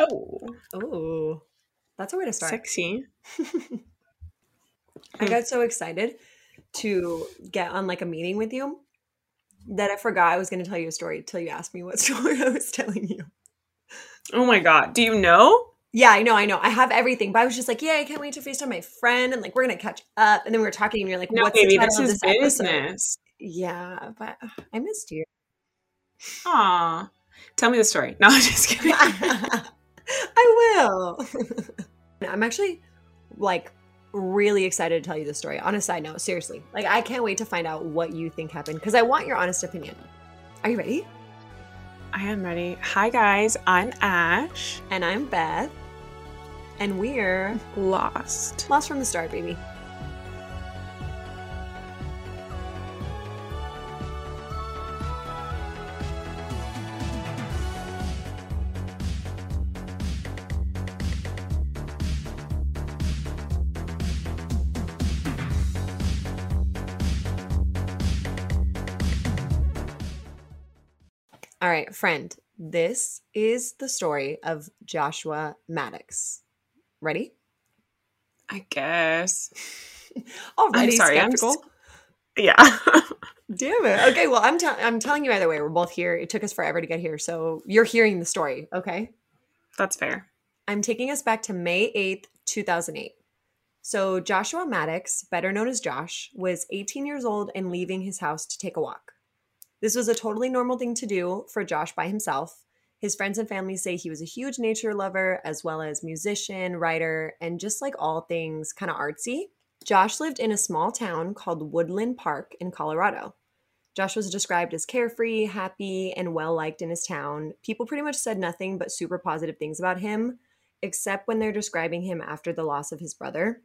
Oh, Oh, that's a way to start. sexy. I got so excited to get on like a meeting with you that I forgot I was going to tell you a story until you asked me what story I was telling you. Oh my god. Do you know? Yeah, I know, I know. I have everything, but I was just like, yeah, I can't wait to FaceTime my friend and like we're gonna catch up. And then we were talking, and you're like, No, what's baby, the title this is this episode? business. Yeah, but uh, I missed you. Aw. Tell me the story. No, I'm just kidding. I will. I'm actually like really excited to tell you the story. On a side note, seriously, like I can't wait to find out what you think happened because I want your honest opinion. Are you ready? I am ready. Hi guys, I'm Ash. And I'm Beth, and we're Lost. lost from the start, baby. All right, friend, this is the story of Joshua Maddux. Ready? I guess. Already I'm sorry. I'm skeptical. yeah. Damn it. Okay, well, I'm tell- I'm telling you either way. We're both here. It took us forever to get here, so you're hearing the story. Okay. That's fair. I'm taking us back to May 8th, 2008. So Joshua Maddux, better known as Josh, was 18 years old and leaving his house to take a walk. This was a totally normal thing to do for Josh by himself. His friends and family say he was a huge nature lover, as well as musician, writer, and just like all things kind of artsy. Josh lived in a small town called Woodland Park in Colorado. Josh was described as carefree, happy, and well liked in his town. People pretty much said nothing but super positive things about him, except when they're describing him after the loss of his brother.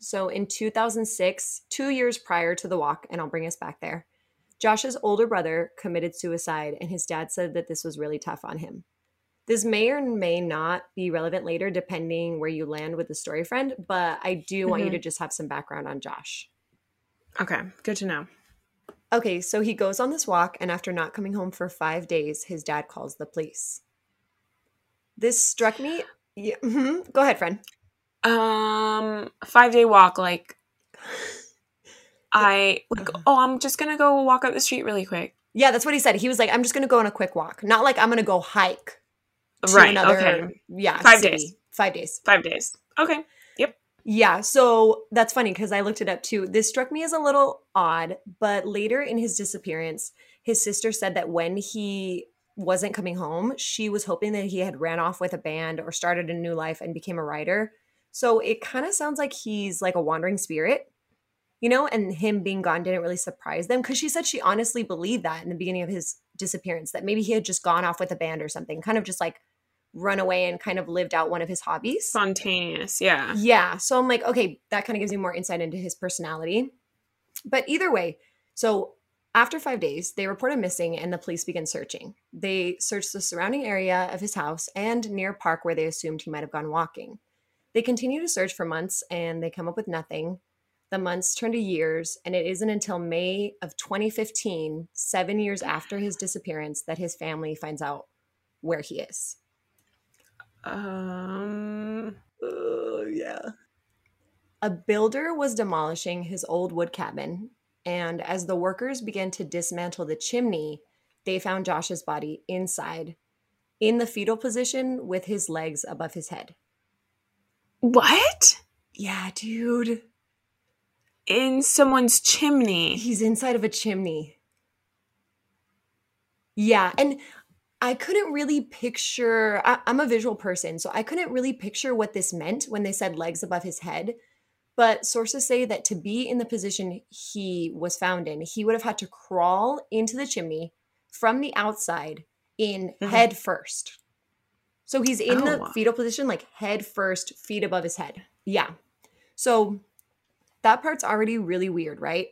So in 2006, two years prior to the walk, and I'll bring us back there, Josh's older brother committed suicide, and his dad said that this was really tough on him. This may or may not be relevant later, depending where you land with the story friend, but I do want you Mhm. to just have some background on Josh. Okay. Good to know. Okay, so he goes on this walk, and after not coming home for five days, his dad calls the police. This struck me. Yeah, mhm. Go ahead, friend. Um, five day walk. Like, I like. Uh-huh. Oh, I'm just gonna go walk up the street really quick. Yeah, that's what he said. He was like, "I'm just gonna go on a quick walk, not like I'm gonna go hike." Right. another- Okay. Yeah. Five city. days. Five days. Five days. Okay. Yep. Yeah, so that's funny because I looked it up too. This struck me as a little odd, but later in his disappearance, his sister said that when he wasn't coming home, she was hoping that he had ran off with a band or started a new life and became a writer. So it kind of sounds like he's like a wandering spirit, you know, and him being gone didn't really surprise them because she said she honestly believed that in the beginning of his disappearance, that maybe he had just gone off with a band or something, kind of just like run away and kind of lived out one of his hobbies. Spontaneous. Yeah. Yeah. So I'm like, okay, that kind of gives you more insight into his personality. But either way, so after five days, they report him missing and the police begin searching. They search the surrounding area of his house and near a park where they assumed he might have gone walking. They continue to search for months and they come up with nothing. The months turn to years, and it isn't until May of 2015, seven years after his disappearance, that his family finds out where he is. Um. Oh, yeah. A builder was demolishing his old wood cabin, and as the workers began to dismantle the chimney, they found Josh's body inside, in the fetal position with his legs above his head. What? Yeah, dude. In someone's chimney. He's inside of a chimney. Yeah, and I couldn't really picture. I, I'm a visual person, so I couldn't really picture what this meant when they said legs above his head. But sources say that to be in the position he was found in, he would have had to crawl into the chimney from the outside in Mhm. head first. So he's in the Oh. fetal position, like head first, feet above his head. Yeah. So that part's already really weird, right?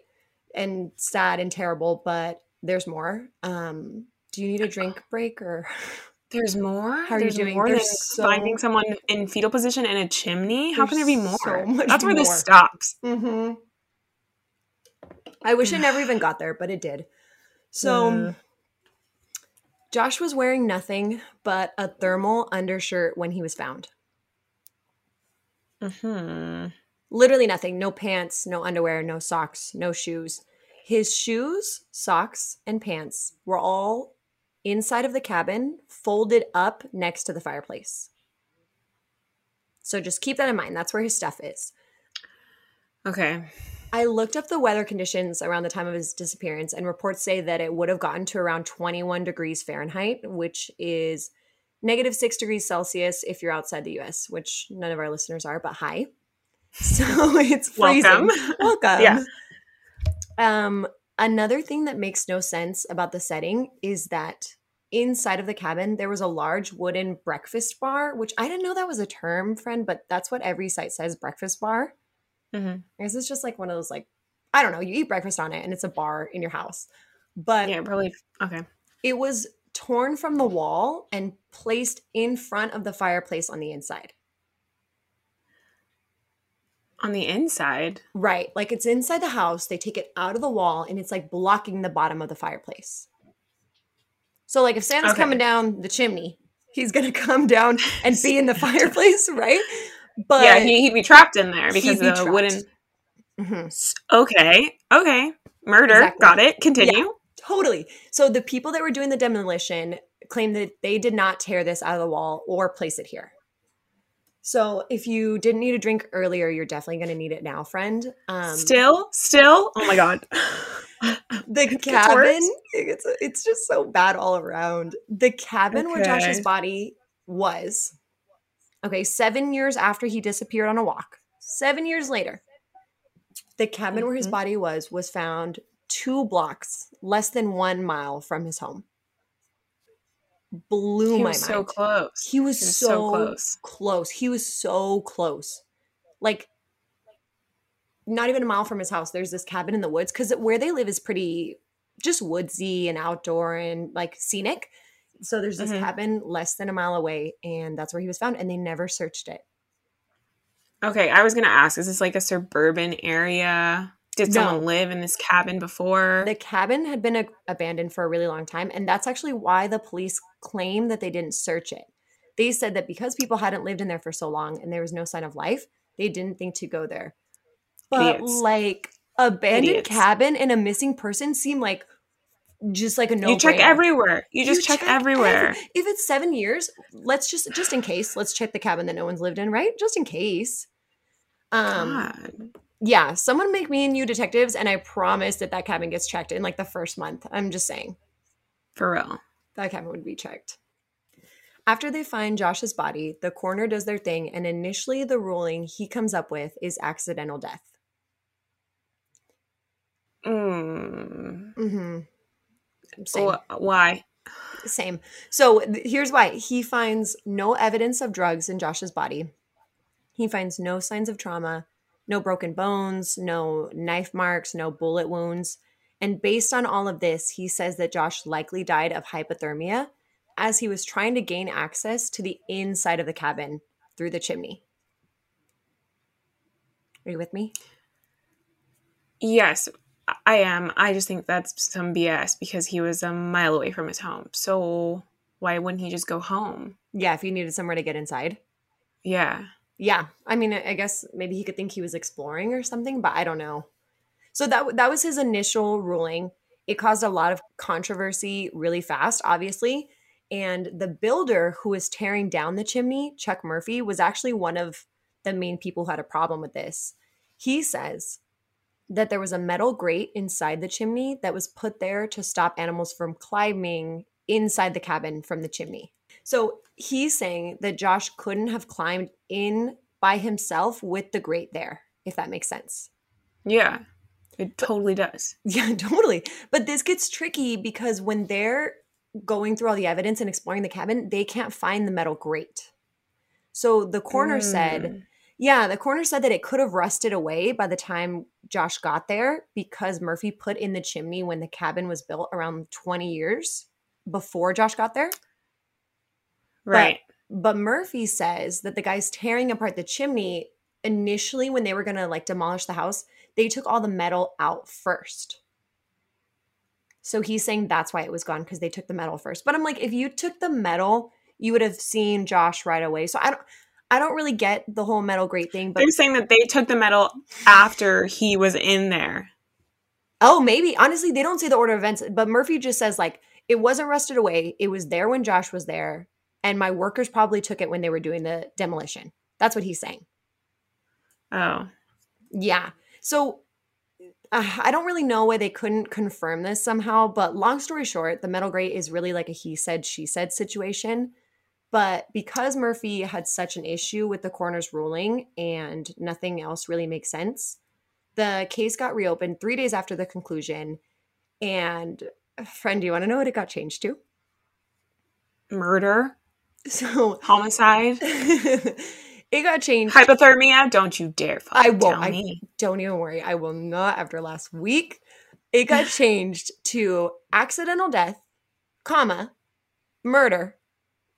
And sad and terrible, but there's more. Um, do you need a drink break or There's more. How are you There's doing? More There's than so- finding someone in fetal position in a chimney. How can there be more? so much That's where more. this stops. Mm-hmm. I wish it never even got there, but it did. So, Mm. Josh was wearing nothing but a thermal undershirt when he was found. Hmm. Literally nothing. No pants, no underwear, no socks, no shoes. His shoes, socks, and pants were all inside of the cabin, folded up next to the fireplace. So just keep that in mind. That's where his stuff is. Okay. I looked up the weather conditions around the time of his disappearance, and reports say that it would have gotten to around 21 degrees Fahrenheit, which is negative six degrees Celsius if you're outside the US, which none of our listeners are, but hi. So it's freezing. Welcome. Welcome. Yeah. Um, another thing that makes no sense about the setting is that inside of the cabin there was a large wooden breakfast bar, which I didn't know that was a term, friend, but that's what every site says breakfast bar. Mhm. I guess it's just like one of those like I don't know, you eat breakfast on it and it's a bar in your house. But Yeah, probably. Okay. it was torn from the wall and placed in front of the fireplace on the inside. On the inside. Right. Like it's inside the house. They take it out of the wall and it's like blocking the bottom of the fireplace. So, like, if Santa's Okay. coming down the chimney, he's going to come down and be in the fireplace, right? But yeah, he, he'd be trapped in there because be the wooden. Mhm. Okay. Okay. Murder. Exactly. Got it. Continue. totally. So, the people that were doing the demolition claim that they did not tear this out of the wall or place it here. So, if you didn't need a drink earlier, you're definitely going to need it now, friend. Um, still. Still. Oh my god. the cabin it's it's just so bad all around the cabin where josh's body was okay seven years after he disappeared on a walk seven years later the cabin where his Mhm. body was was found two blocks less than one mile from his home blew he my was mind so close. he was, He was so, so close. close. He was so close. Like not even a mile from his house. There's this cabin in the woods because where they live is pretty just woodsy and outdoor and like scenic. So there's this Mhm. cabin less than a mile away, and that's where he was found. And they never searched it. Okay, I was gonna ask: Is this like a suburban area? Did No. someone live in this cabin before? The cabin had been a- abandoned for a really long time, and that's actually why the police claim that they didn't search it. They said that because people hadn't lived in there for so long and there was no sign of life, they didn't think to go there. But Idiots. like abandoned Idiots. cabin and a missing person seem like just like a no. you check everywhere. You just check, everywhere. every- if it's seven years, let's just just in case, let's check the cabin that no one's lived in, right? Just in case. Um, God. Yeah, someone make me and you detectives, and I promise that that cabin gets checked in like the first month. I'm just saying For real. that cabin would be checked. After they find Josh's body, the coroner does their thing, and initially the ruling he comes up with is accidental death. Mm. Mm-hmm. Same. Wh- Why? Same. So th- here's why he finds no evidence of drugs in Josh's body. He finds no signs of trauma, no broken bones, no knife marks, no bullet wounds. And based on all of this, he says that Josh likely died of hypothermia as he was trying to gain access to the inside of the cabin through the chimney. Are you with me? Yes, I- am. I just think that's some BS because he was a mile away from his home. So why wouldn't he just go home? Yeah, if he needed somewhere to get inside. Yeah. Yeah, I mean, I guess maybe he could think he was exploring or something, but I don't know. So that that was his initial ruling. It caused a lot of controversy really fast, obviously. And the builder who was tearing down the chimney, Chuck Murphy, was actually one of the main people who had a problem with this. He says that there was a metal grate inside the chimney that was put there to stop animals from climbing inside the cabin from the chimney. So he's saying that Josh couldn't have climbed in by himself with the grate there, if that makes sense. Yeah. It totally does. Yeah, totally. But this gets tricky because when they're going through all the evidence and exploring the cabin, they can't find the metal grate. So the coroner said, Mm. yeah, the coroner said that it could have rusted away by the time Josh got there because Murphy put in the chimney when the cabin was built around 20 years before Josh got there. Right. But Murphy says that the guys tearing apart the chimney initially, when they were going to like demolish the house, they took all the metal out first. So he's saying that's why it was gone because they took the metal first. But I'm like, if you took the metal, you would have seen Josh right away. So I don't I don't really get the whole metal grate thing, but They're saying that they took the metal after he was in there. oh, maybe. Honestly, they don't say the order of events, but Murphy just says like it wasn't rusted away. It was there when Josh was there, and my workers probably took it when they were doing the demolition. That's what he's saying. Oh. Yeah. So uh, I don't really know why they couldn't confirm this somehow, but long story short, the metal grate is really like a he said, she said situation. But because Murphy had such an issue with the coroner's ruling and nothing else really makes sense, the case got reopened three days after the conclusion. And, friend, do you want to know what it got changed to? Murder, So homicide, it got changed. hypothermia. Don't you dare. I won't. I me. don't even worry. I will not after last week. It got changed to accidental death, comma, murder,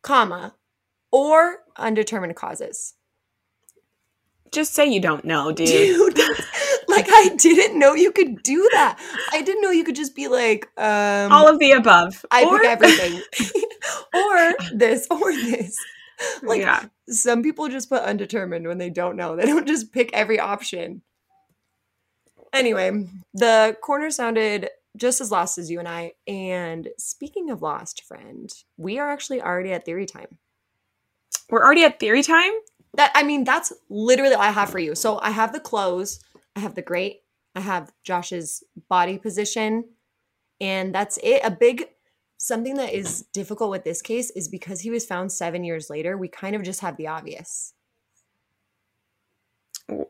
comma, or undetermined causes. Just say you don't know, dude. Dude, like I didn't know you could do that. I didn't know you could just be like, um, All of the above. I Or- pick everything, or this, or this. Like yeah. some people just put undetermined when they don't know. They don't just pick every option. Anyway, the corner sounded just as lost as you and I. And speaking of lost, friend, we are actually already at theory time. We're already at theory time. That I mean, that's literally all I have for you. So I have the clothes, I have the grate, I have Josh's body position, and that's it. A big something that is difficult with this case is because he was found seven years later, we kind of just have the obvious.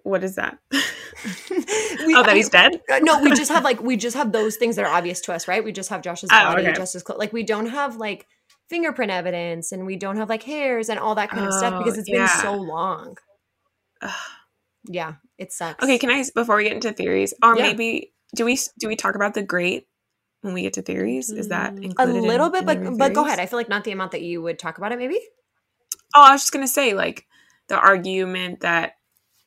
What is that? We- oh, that I- he's dead. No, we just have like we just have those things that are obvious to us, right? We just have Josh's Oh, body, okay. Josh's clothes. Like we don't have like fingerprint evidence, and we don't have like hairs and all that kind of stuff Oh, because it's been so long. Ugh. Yeah, it sucks. Okay, can I before we get into theories, or Yeah. maybe do we do we talk about the grate when we get to theories? Is that Mm, included? a little in- bit, in but your but go ahead. I feel like not the amount that you would talk about it. Maybe. Oh, I was just gonna say like the argument that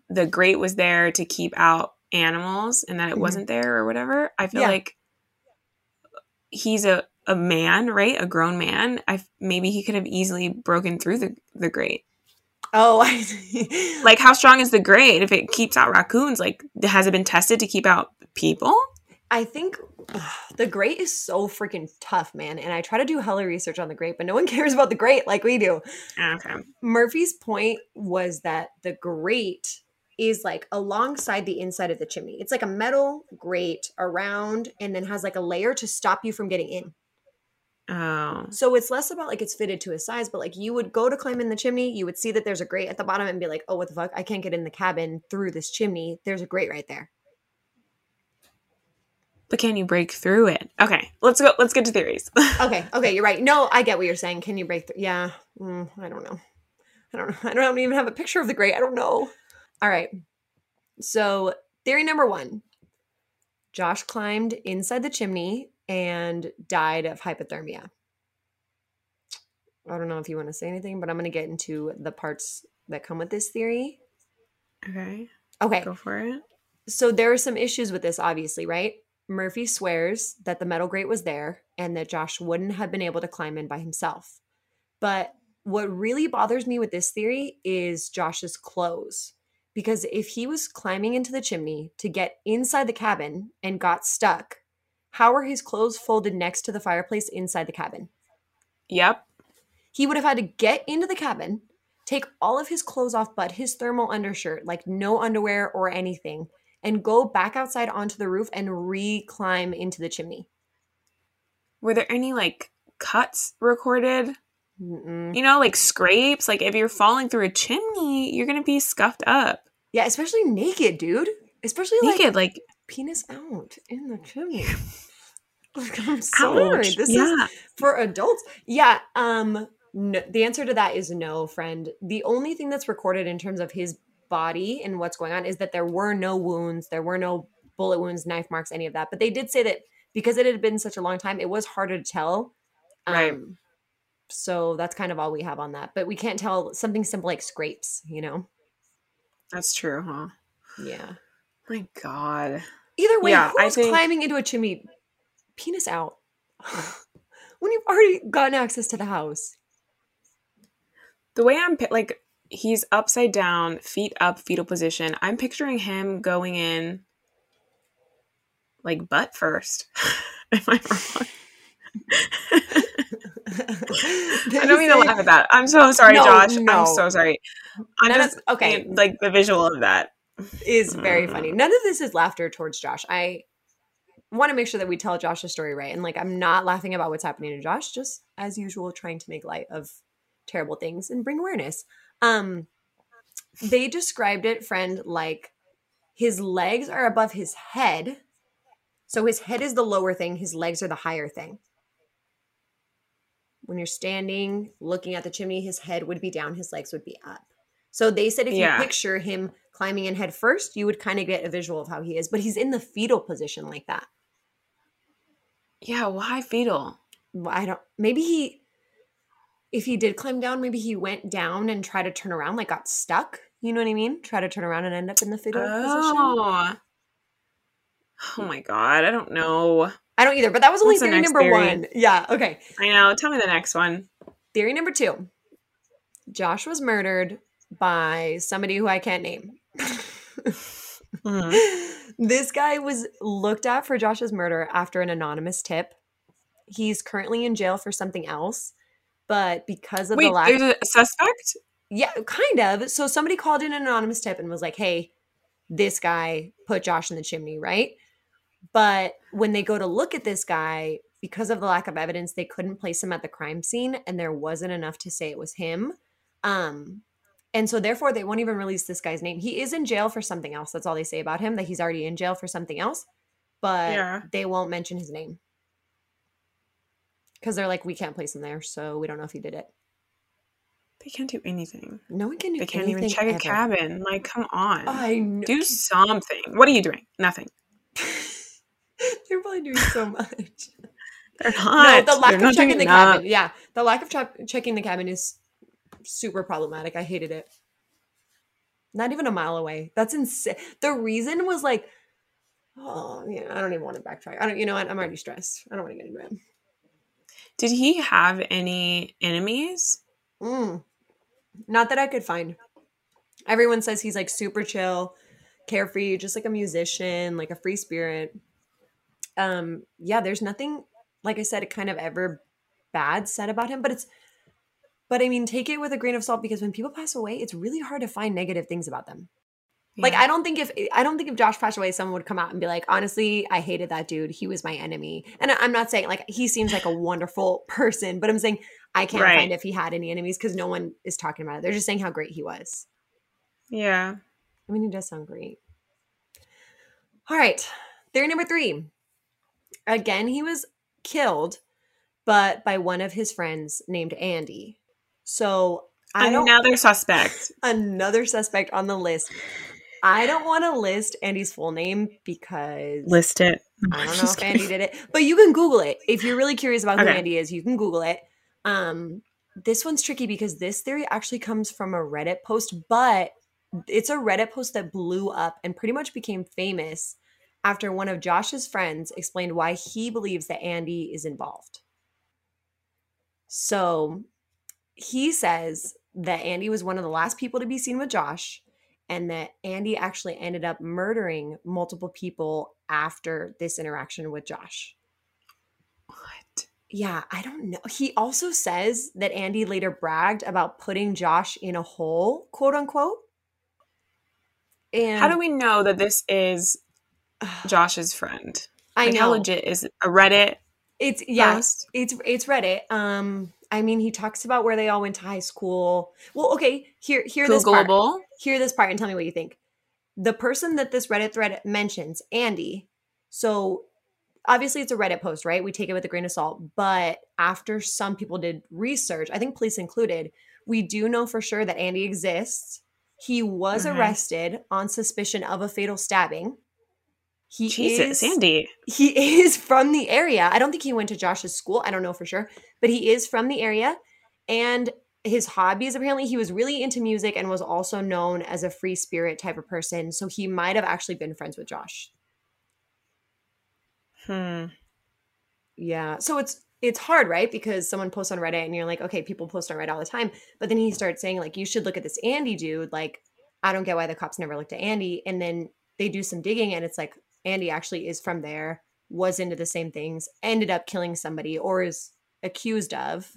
the grate was there to keep out animals and that it Mhm. wasn't there or whatever. I feel Yeah. like he's a a man, right? A grown man. I maybe he could have easily broken through the the grate. Oh, I see. Like, how strong is the grate if it keeps out raccoons? Like, has it been tested to keep out people? I think ugh, the grate is so freaking tough, man. And I try to do hella research on the grate, but no one cares about the grate like we do. Ah, okay. Murphy's point was that the grate is like alongside the inside of the chimney. It's like a metal grate around and then has like a layer to stop you from getting in. Oh. So it's less about like it's fitted to his size, but like you would go to climb in the chimney, you would see that there's a grate at the bottom and be like, oh, what the fuck? I can't get in the cabin through this chimney. There's a grate right there. But can you break through it? Okay, let's go. Let's get to theories. Okay, okay, you're right. No, I get what you're saying. Can you break through? Yeah, mm, I don't know. I don't know. I don't even have a picture of the grate. I don't know. All right. So, theory number one Josh climbed inside the chimney and died of hypothermia. I don't know if you want to say anything, but I'm going to get into the parts that come with this theory. okay, Okay. go for it. So there are some issues with this, obviously, right? Murphy swears that the metal grate was there and that Josh wouldn't have been able to climb in by himself. But what really bothers me with this theory is Josh's clothes. Because if he was climbing into the chimney to get inside the cabin and got stuck, how were his clothes folded next to the fireplace inside the cabin? Yep. He would have had to get into the cabin, take all of his clothes off but his thermal undershirt, like no underwear or anything, and go back outside onto the roof and re climb into the chimney. Were there any like cuts recorded? Mm-mm. You know, like scrapes. Like if you're falling through a chimney, you're gonna be scuffed up, Yeah, especially naked, dude. Especially like naked. Like penis out in the chimney. Like, I'm sorry. ouch. This yeah. is for adults. Yeah. Um. No, the answer to that is no, friend. The only thing that's recorded in terms of his body and what's going on is that there were no wounds, there were no bullet wounds, knife marks, any of that. But they did say that because it had been such a long time, it was harder to tell. Right. Um, so that's kind of all we have on that. But we can't tell something simple like scrapes, you know? That's true, huh? Yeah. My God. Either way, Yeah, I who's think- climbing into a chimney? Penis out. when you've already gotten access to the house. The way I'm like, he's upside down, feet up, fetal position. I'm picturing him going in like butt first. Am I wrong? I don't mean to laugh at that. I'm so sorry, No, Josh. no. I'm so sorry. I'm of- just okay. like the visual of that. Is very Mm. funny. None of this is laughter towards Josh. I want to make sure that we tell Josh's story right. And like, I'm not laughing about what's happening to Josh, just as usual, trying to make light of terrible things and bring awareness. Um, they described it, friend, like his legs are above his head. So his head is the lower thing, his legs are the higher thing. When you're standing looking at the chimney, his head would be down, his legs would be up. So they said if Yeah. you picture him climbing in head first, you would kind of get a visual of how he is, but he's in the fetal position like that. Yeah, why fetal? I don't, maybe he, if he did climb down, maybe he went down and tried to turn around, like got stuck. You know what I mean? Try to turn around and end up in the fetal position. Oh. Oh my god, I don't know. I don't either, but that was only What's theory number theory? one. Yeah. Okay. I know. Tell me the next one. Theory number two Josh was murdered by somebody who I can't name. Mhm. this guy was looked at for Josh's murder after an anonymous tip. He's currently in jail for something else, but because of Wait, the lack there's a suspect? Yeah, kind of. So somebody called in an anonymous tip and was like, "Hey, this guy put Josh in the chimney, right?" But when they go to look at this guy, because of the lack of evidence, they couldn't place him at the crime scene and there wasn't enough to say it was him. Um and so therefore they won't even release this guy's name. He is in jail for something else. That's all they say about him, that he's already in jail for something else. But Yeah. they won't mention his name. Cuz they're like we can't place him there, so we don't know if he did it. They can't do anything. No one can do anything. They can't even check a cabin. Like, come on. I know. do something. What are you doing? Nothing. They're probably doing so much. They're not. no, the lack They're of not checking the cabin. Yeah, the lack of check checking the cabin is super problematic. I hated it. Not even a mile away. That's insane. The reason was like, oh yeah, I don't even want to backtrack. I don't. You know what? I'm already stressed. I don't want to get into it. Did he have any enemies? Mm. Not that I could find. Everyone says he's like super chill, carefree, just like a musician, like a free spirit. Um, yeah, there's nothing, like I said, it kind of ever bad said about him, but it's, but I mean, take it with a grain of salt because when people pass away, it's really hard to find negative things about them. Like I don't think if I don't think if Josh passed away, someone would come out and be like, honestly, I hated that dude. He was my enemy. And I'm not saying like he seems like a wonderful person, but I'm saying I can't Right. find if he had any enemies because no one is talking about it. They're just saying how great he was. yeah. I mean, he does sound great. All right, theory number three. Again, he was killed, but by one of his friends named Andy. So I don't Another suspect. another suspect on the list. I don't want to list Andy's full name because List it. I don't know if Andy did it, but you can Google it if you're really curious about who Andy is. You can Google it. Um, this one's tricky because this theory actually comes from a Reddit post, but it's a Reddit post that blew up and pretty much became famous after one of Josh's friends explained why he believes that Andy is involved. So he says that Andy was one of the last people to be seen with Josh and that Andy actually ended up murdering multiple people after this interaction with Josh. What? Yeah, I don't know. He also says that Andy later bragged about putting Josh in a hole, quote unquote. And How do we know that this is Josh's friend? I Like, know How legit is it? A Reddit it's yeah, post? it's it's Reddit. Um, I mean, he talks about where they all went to high school. Well, okay, here here this part. Hear this part and tell me what you think. The person that this Reddit thread mentions, Andy. So obviously it's a Reddit post, right? We take it with a grain of salt. But after some people did research, I think police included, we do know for sure that Andy exists. He was Mhm. arrested on suspicion of a fatal stabbing. He Jesus, is Andy. he is from the area. I don't think he went to Josh's school. I don't know for sure, but he is from the area. And his hobbies apparently he was really into music and was also known as a free spirit type of person. So he might have actually been friends with Josh. Hmm. Yeah. So it's it's hard, right? Because someone posts on Reddit and you're like, okay, people post on Reddit all the time. But then he starts saying, like, you should look at this Andy dude. Like, I don't get why the cops never looked at Andy. And then they do some digging and it's like Andy actually is from there, was into the same things, ended up killing somebody or is accused of.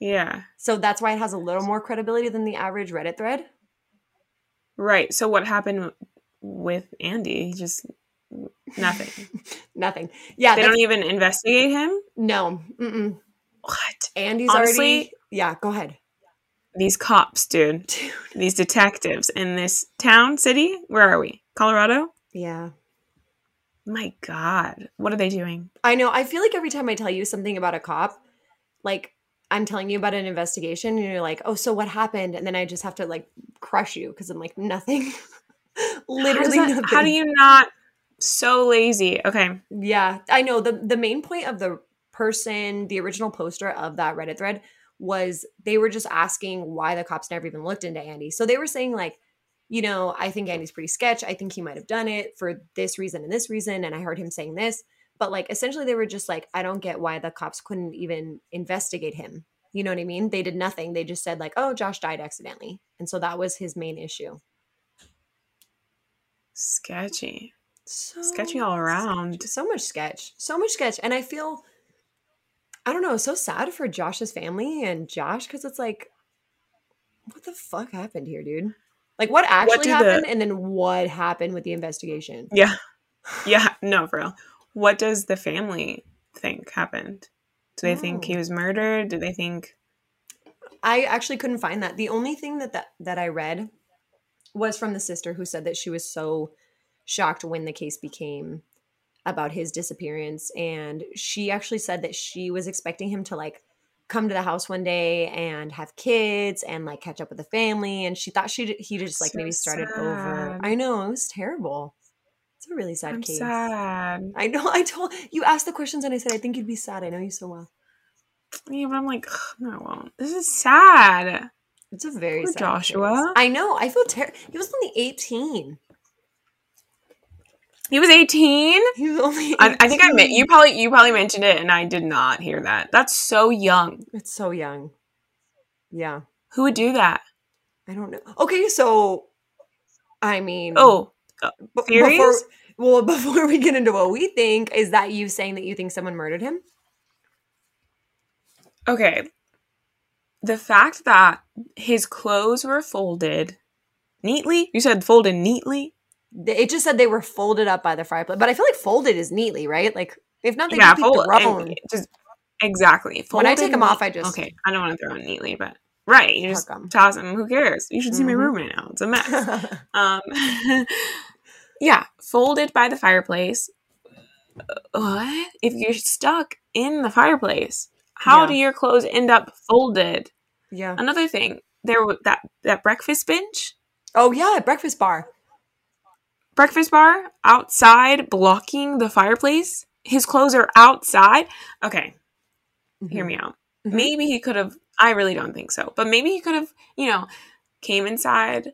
Yeah. So that's why it has a little more credibility than the average Reddit thread. Right. So what happened with Andy? Just nothing. Nothing. Yeah. They don't even investigate him? no. Mm-mm. What? Andy's Honestly- already. Yeah. Go ahead. These cops, dude. Dude. These detectives in this town, city? Where are we? Colorado? Yeah. My God. What are they doing? I know. I feel like every time I tell you something about a cop, like I'm telling you about an investigation, and you're like, "Oh, so what happened?" And then I just have to like crush you because I'm like, nothing. Literally how, that- nothing. how do you not so lazy? Okay. Yeah, I know. the The main point of the person, the original poster of that Reddit thread, was they were just asking why the cops never even looked into Andy. So they were saying like, you know, I think Andy's pretty sketch. I think he might have done it for this reason and this reason, and I heard him saying this. But like, essentially, they were just like, I don't get why the cops couldn't even investigate him. You know what I mean? They did nothing. They just said like, oh, Josh died accidentally, and so that was his main issue. Sketchy. So Sketchy all around. so much sketch so much sketch and i feel i don't know so sad for josh's family and josh because it's like what the fuck happened here dude like what actually the- happened and then what happened with the investigation Yeah. Yeah. No, for real. What does the family think happened? Do they think Oh. he was murdered? Do they think i actually couldn't find that the only thing that that, that i read was from the sister who said that she was so shocked when the case became about his disappearance and she actually said that she was expecting him to like come to the house one day and have kids and like catch up with the family and she thought she he just like So maybe started over i know it was terrible it's a really sad I'm case sad? i know i told you asked the questions and i said i think you'd be sad i know you so well Yeah, but I'm like, no, I won't. This is sad. it's a very Poor sad Joshua. case. i know i feel terrible he was only 18 He was 18. he was only I, I think I meant you probably you probably mentioned it, and I did not hear that. That's so young. it's so young yeah Who would do that? i don't know okay so i mean Oh, uh, B- Before, well, before we get into what we think, is that you saying that you think someone murdered him? okay. The fact that his clothes were folded neatly. You said folded neatly. It just said they were folded up by the fireplace, but I feel like folded is neatly, right? Like if not, they yeah, just fold, thrown. just exactly. When I take them neat- off, I just okay. I don't want to throw them neatly, but right, you just Tuck 'em. toss them. Who cares? You should see my Mhm. room right now. It's a mess. Um, yeah, folded by the fireplace. Uh, What if you're stuck in the fireplace? How Yeah. do your clothes end up folded? yeah. Another thing, there that that breakfast bench, Oh yeah, breakfast bar. Breakfast bar outside blocking the fireplace. His clothes are outside. Okay, hear me out. Mhm. Maybe he could have. I really don't think so, but maybe he could have. You know, came inside,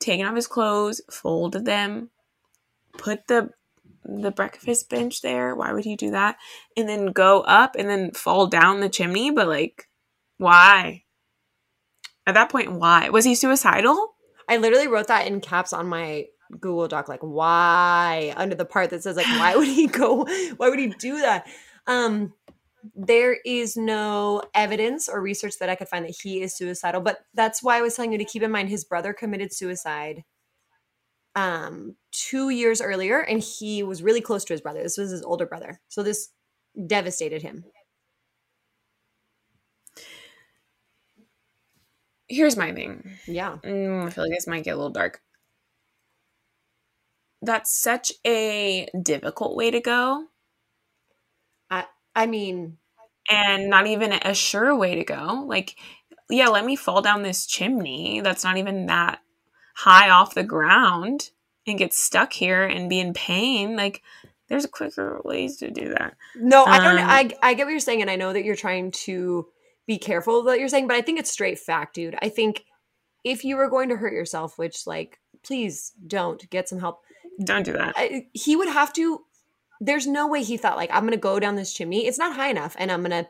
taken off his clothes, folded them, put the the breakfast bench there. Why would he do that? And then go up and then fall down the chimney. But like, why? At that point, why was he suicidal? I literally wrote that in caps on my Google Doc, like why under the part that says like why would he go? Why would he do that? Um, there is no evidence or research that I could find that he is suicidal, but that's why I was telling you to keep in mind his brother committed suicide um two years earlier and he was really close to his brother this was his older brother so this devastated him Here's my thing. yeah Mm, I feel like this might get a little dark. That's such a difficult way to go, i I mean and not even a sure way to go. Like, yeah, let me fall down this chimney that's not even that high off the ground and get stuck here and be in pain. Like, there's quicker ways to do that. No, I don't. Um, I I get what you're saying, and I know that you're trying to be careful of what you're saying, but I think it's straight fact, dude. I think if you were going to hurt yourself, which like, please don't get some help. Don't do that. I, he would have to there's no way he thought like I'm gonna go down this chimney. It's not high enough, and I'm gonna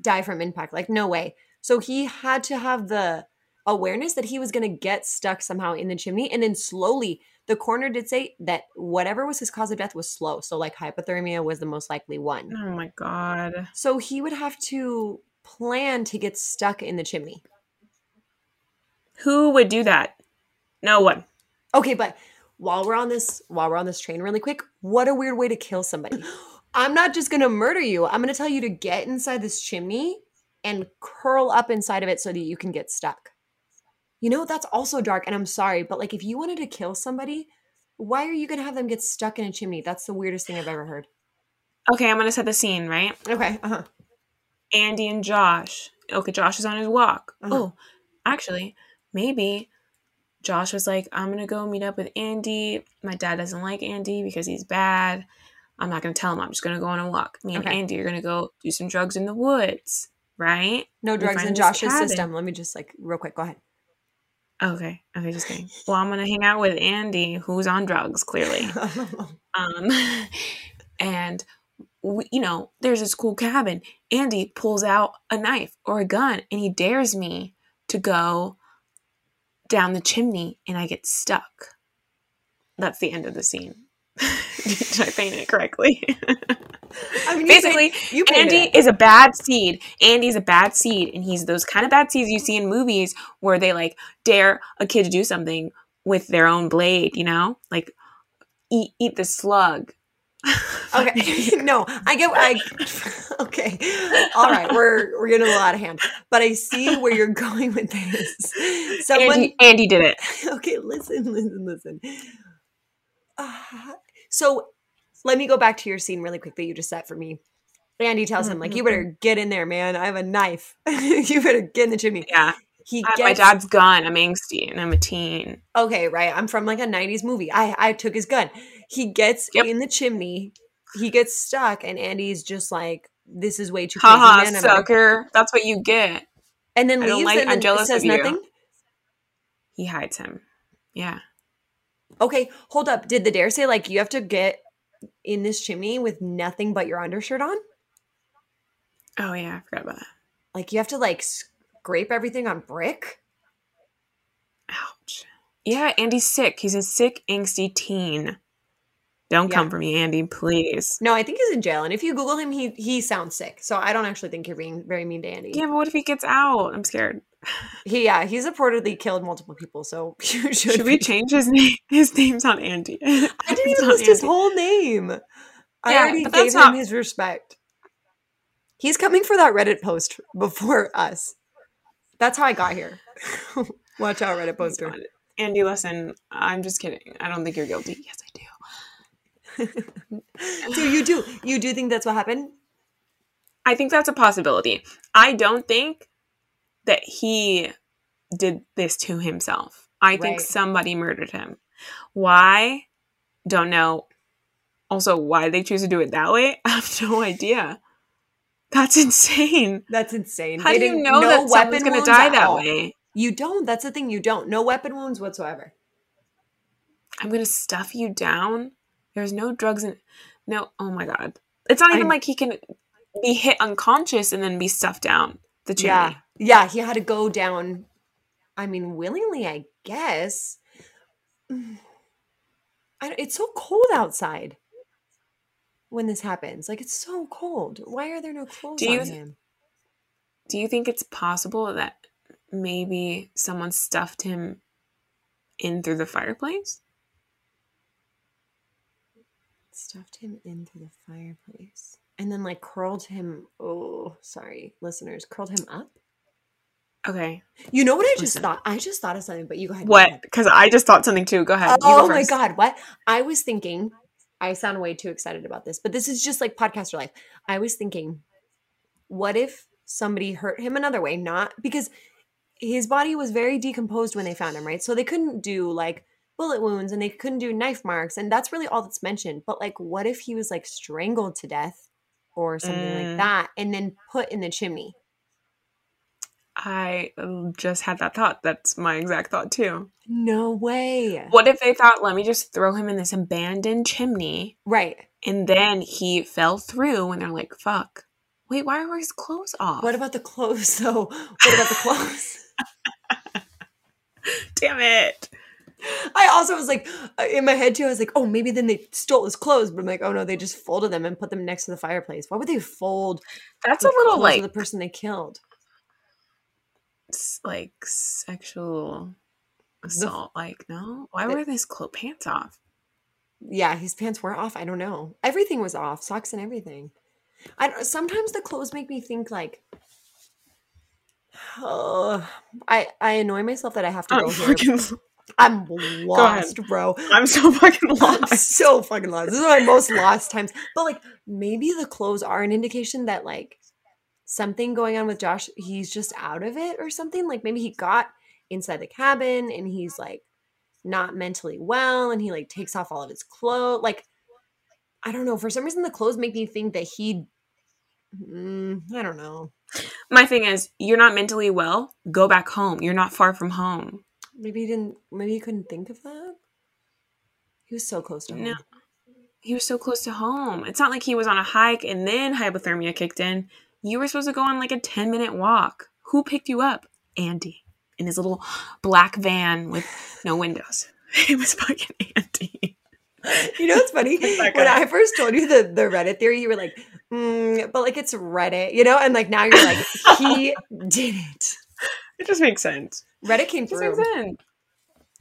die from impact. Like no way. So he had to have the awareness that he was gonna get stuck somehow in the chimney, and then slowly. The coroner did say that whatever was his cause of death was slow. So, like, hypothermia was the most likely one. Oh my god. So, he would have to plan to get stuck in the chimney. Who would do that? No one. Okay, but while we're on this while we're on this train really quick, what a weird way to kill somebody. I'm not just to murder you. I'm to tell you to get inside this chimney and curl up inside of it so that you can get stuck. You know, that's also dark and I'm sorry, but like if you wanted to kill somebody, why are you to have them get stuck in a chimney? That's the weirdest thing I've ever heard. Okay, I'm gonna set the scene, right? Okay, uh-huh. Andy and Josh. Okay, Josh is on his walk. Uh-huh. Oh, actually, maybe Josh was like, I'm gonna go meet up with Andy. My dad doesn't like Andy because he's bad. I'm not gonna tell him. I'm just gonna go on a walk. Me and Okay. Andy are gonna go do some drugs in the woods, right? No drugs in Josh's cabin. system. Let me just like real quick, go ahead. Okay, okay, just kidding. Well, I'm gonna hang out with Andy, who's on drugs, clearly. Um, and we, you know, there's this cool cabin. Andy pulls out a knife or a gun, and he dares me to go down the chimney, and I get stuck. That's the end of the scene. Did I paint it correctly? I mean, you Basically, you painted Andy it. is a bad seed. Andy's a bad seed, and he's those kind of bad seeds you see in movies where they like dare a kid to do something with their own blade. You know, like eat eat the slug. Okay, no, I get. I okay, all right. We're we're getting a lot of hand, but I see where you're going with this. Someone, Andy, Andy did it. okay, listen, listen, listen. Uh, so let me go back to your scene really quick that you just set for me. Andy tells him like, "You better get in there, man. I have a knife. you better get in the chimney." Yeah, He gets my dad's gun. I'm angsty, and I'm a teen. okay, right? I'm from like a '90s movie. I I took his gun. He gets Yep. in the chimney. He gets stuck, and Andy's just like, "This is way too crazy, Haha, man. Sucker. That's what you get. and then I leaves like- and I'm then jealous says nothing. He hides him. Yeah. Okay, hold up. Did the dare say like you have to get in this chimney with nothing but your undershirt on? Oh yeah, I forgot about that. Like you have to like scrape everything on brick? Ouch. Yeah, Andy's sick. He's a sick, angsty teen. Don't come for me, Andy, please. No, I think he's in jail. And if you Google him, he he sounds sick. So I don't actually think you're being very mean to Andy. Yeah, but what if he gets out? I'm scared. He yeah, he's reportedly killed multiple people. So you should. Should we change his name? His name's not Andy. I didn't even list his whole name. I Yeah, already gave him not- his respect. He's coming for that Reddit post before us. That's how I got here. Watch out, Reddit poster. Andy, listen, I'm just kidding. I don't think you're guilty. Yes, I. So you do you do think that's what happened? I think that's a possibility. I don't think that he did this to himself. I think somebody murdered him. Why? Don't know. Also, why they choose to do it that way? I have no idea. That's insane. That's insane. How They do you know no that someone's going to die that all. way? You don't. That's the thing. You don't. No weapon wounds whatsoever. I'm going to stuff you down. There's no drugs in. No. Oh my god. It's not even I- like he can be hit unconscious and then be stuffed down the chimney. Yeah. Yeah. He had to go down. I mean, willingly, I guess. I, it's so cold outside when this happens. Like it's so cold. Why are there no clothes Do you on him? Do you think it's possible that maybe someone stuffed him in through the fireplace? Stuffed him into the fireplace and then like curled him. Oh, sorry, listeners, curled him up. Okay. You know what I just Listen. thought? I just thought of something, but you go ahead. What? Because I just thought something too. Go ahead. Oh go my god, what? I was thinking, I sound way too excited about this, but this is just like podcaster life. I was thinking, what if somebody hurt him another way? Not because his body was very decomposed when they found him, right? So they couldn't do like bullet wounds and they couldn't do knife marks, and that's really all that's mentioned. But like, what if he was like strangled to death or something Mm. like that and then put in the chimney? I uh, just had that thought. That's my exact thought too. No way. What if they thought, let me just throw him in this abandoned chimney Right. And then he fell through, and they're like, fuck. Wait, why are his clothes off? What about the clothes though? What about the clothes? Damn it. I also was like, uh, in my head too, I was like, oh, maybe then they stole his clothes. But I'm like, oh no, they just folded them and put them next to the fireplace. Why would they fold That's the a little like of the person they killed? s- like sexual assault. like, no. Why the- were his clothes pants off? Yeah, his pants were off. I don't know. Everything was off, socks and everything. I don't- sometimes the clothes make me think like, oh, I I annoy myself that I have to go here. I'm lost, bro. I'm so fucking I'm lost. so fucking lost. This is my most lost times. But like maybe the clothes are an indication that like something going on with Josh, he's just out of it or something. Like maybe he got inside the cabin and he's like not mentally well and he like takes off all of his clothes. Like I don't know. For some reason the clothes make me think that he mm, I don't know. My thing is, you're not mentally well. Go back home. You're not far from home. Maybe he didn't maybe he couldn't think of that. He was so close to home. No. He was so close to home. It's not like he was on a hike and then hypothermia kicked in. You were supposed to go on like a 10 minute walk. Who picked you up? Andy in his little black van with no windows. It was fucking Andy. You know what's funny? When. I first told you the, the Reddit theory, you were like, mm, but like it's Reddit, you know? And like now you're like, he did it. It just makes sense. Reddit came through. Yeah,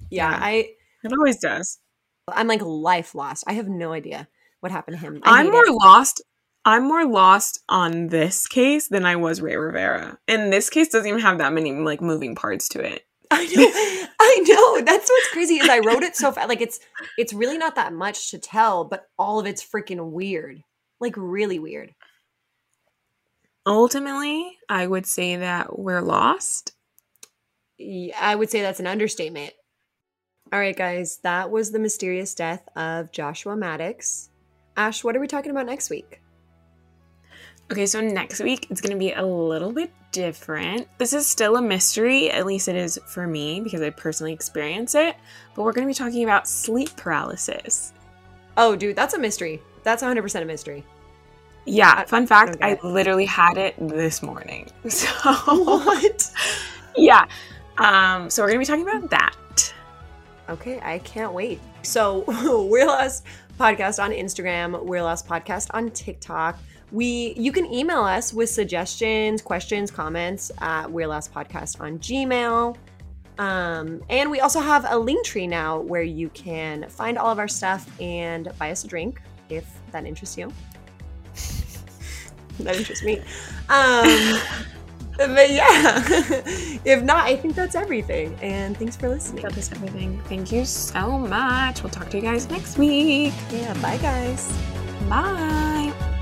Yeah. I It always does. I'm like life lost. I have no idea what happened to him. I I'm more it. lost. I'm more lost on this case than I was Rey Rivera. And this case doesn't even have that many like moving parts to it. I know. I know. That's what's crazy is I wrote it so fast. Like it's it's really not that much to tell, but all of it's freaking weird. Like really weird. Ultimately, I would say that we're lost. I would say that's an understatement. All right, guys, that was the mysterious death of Joshua Maddux. Ash, what are we talking about next week? Okay, so next week it's going to be a little bit different. This is still a mystery, at least it is for me because I personally experience it. But we're going to be talking about sleep paralysis. Oh, dude, that's a mystery. That's 100% a mystery. Yeah, fun fact, okay. I literally had it this morning. So What? yeah. Um, so we're gonna be talking about that. Okay, I can't wait. So, We're Lost Podcast on Instagram, We're Lost Podcast on TikTok. We you can email us with suggestions, questions, comments at We're Lost Podcast on Gmail. Um, and we also have a link tree now where you can find all of our stuff and buy us a drink if that interests you. that interests me. Um, but yeah, if not, I think that's everything. And thanks for listening. That is everything. Thank you so much. We'll talk to you guys next week. Yeah, bye guys. Bye.